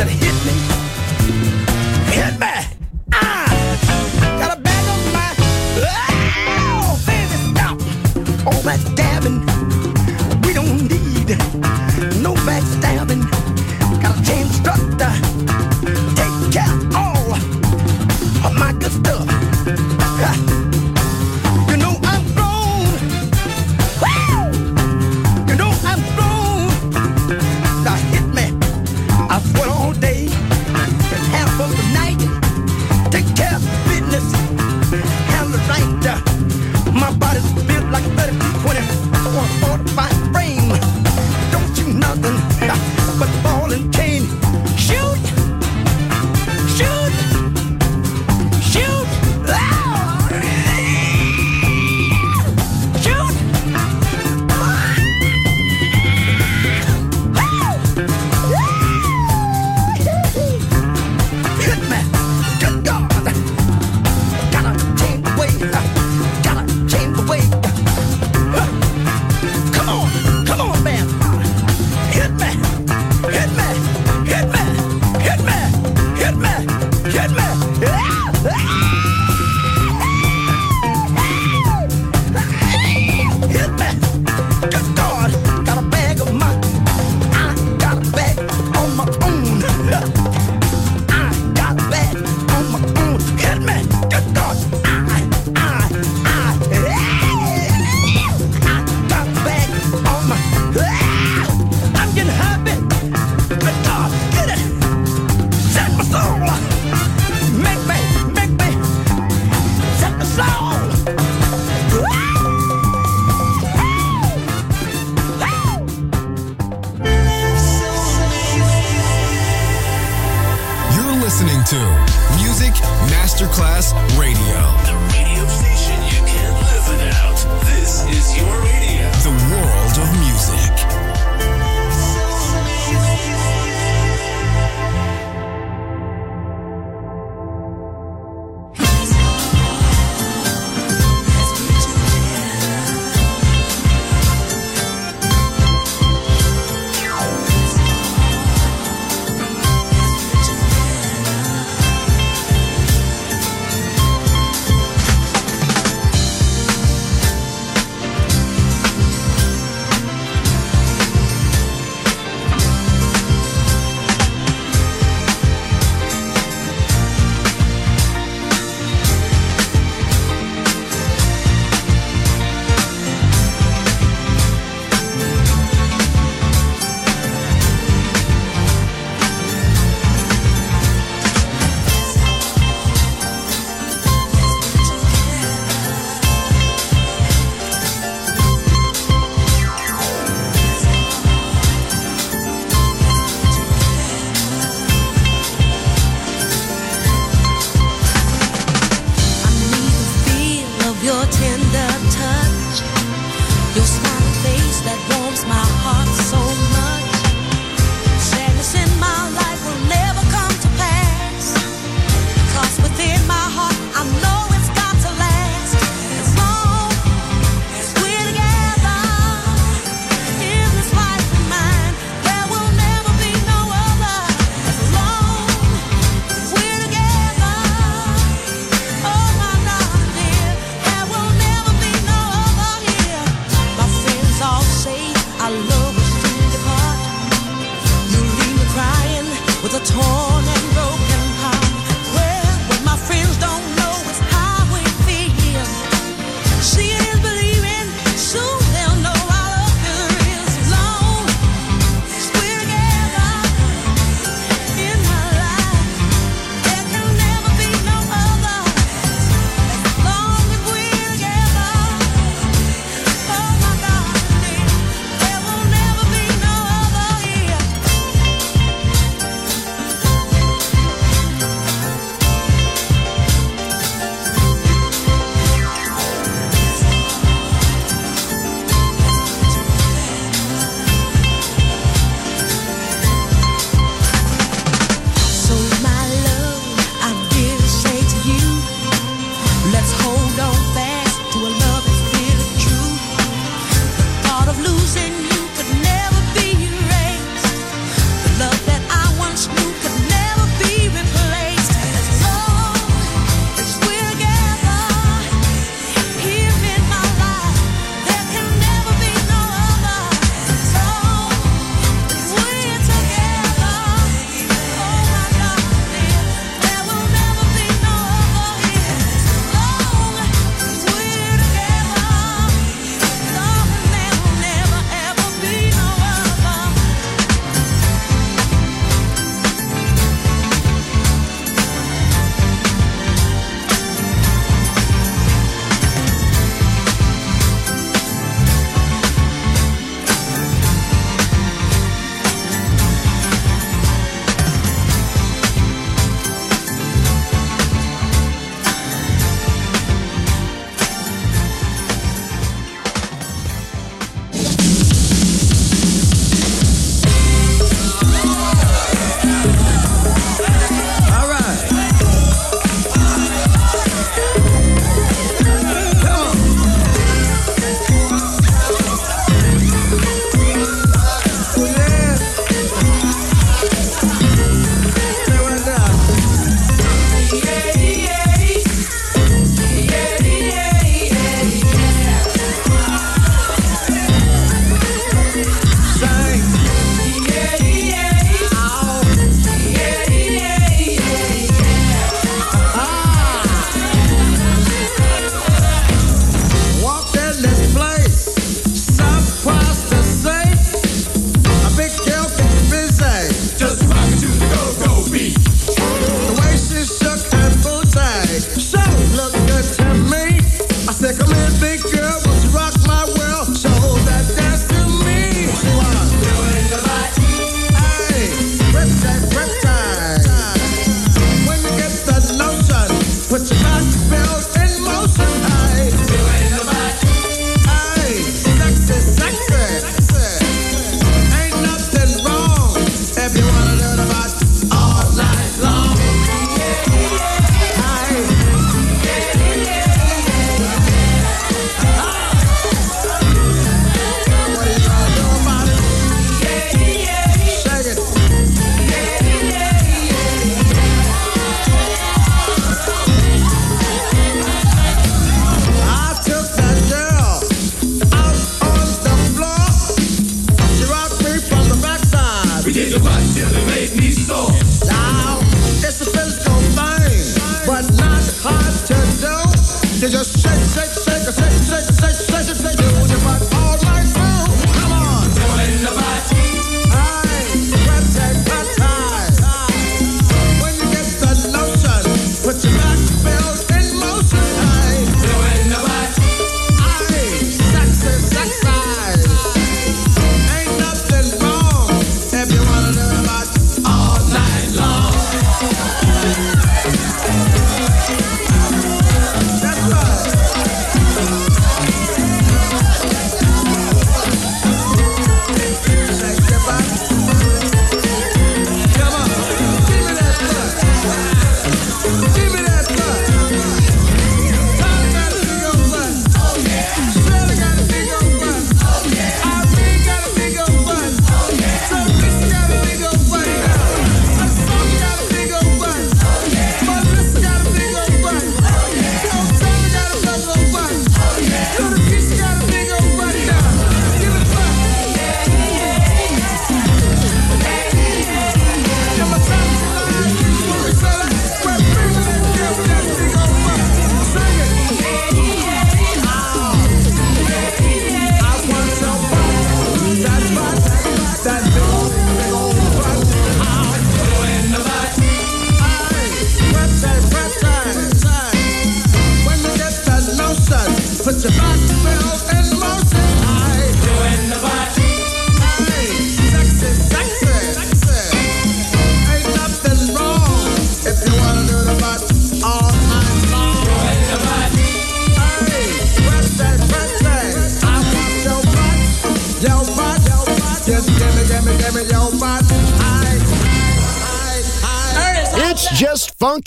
Of hit me,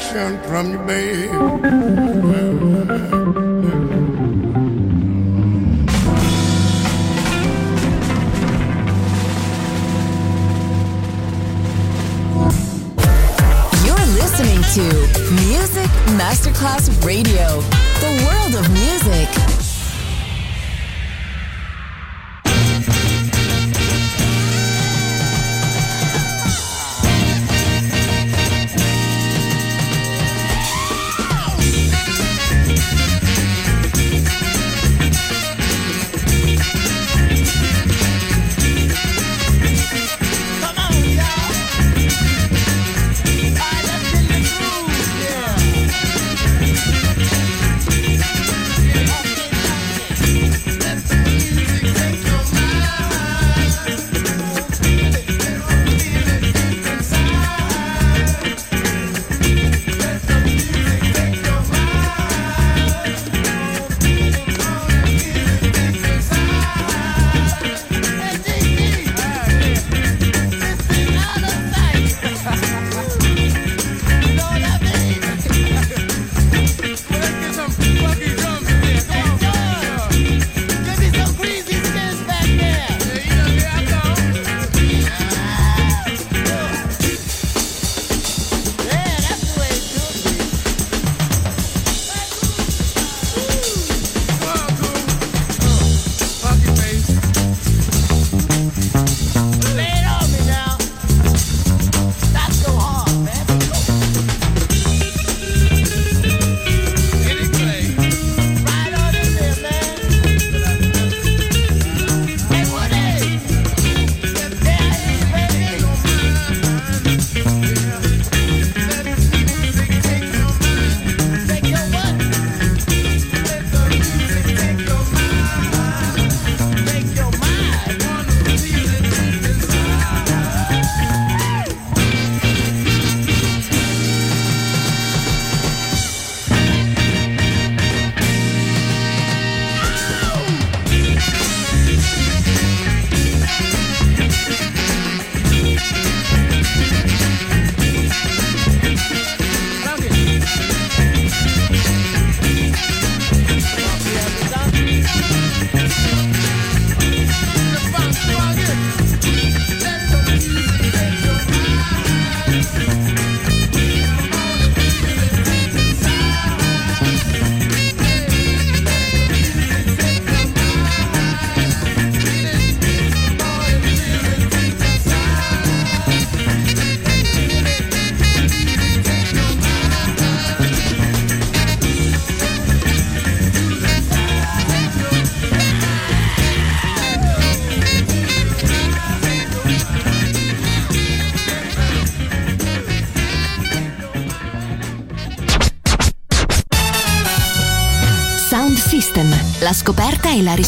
Satisfaction from you, babe.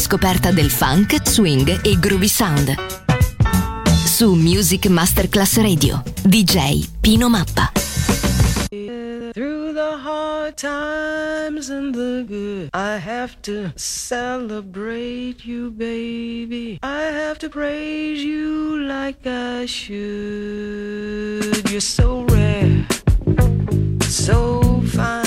scoperta del funk, swing e groovy sound. Su Music Masterclass Radio, DJ Pino Mappa. Through the hard times and the good, I have to celebrate you, baby. I have to praise you like I should. You're so rare, so fine.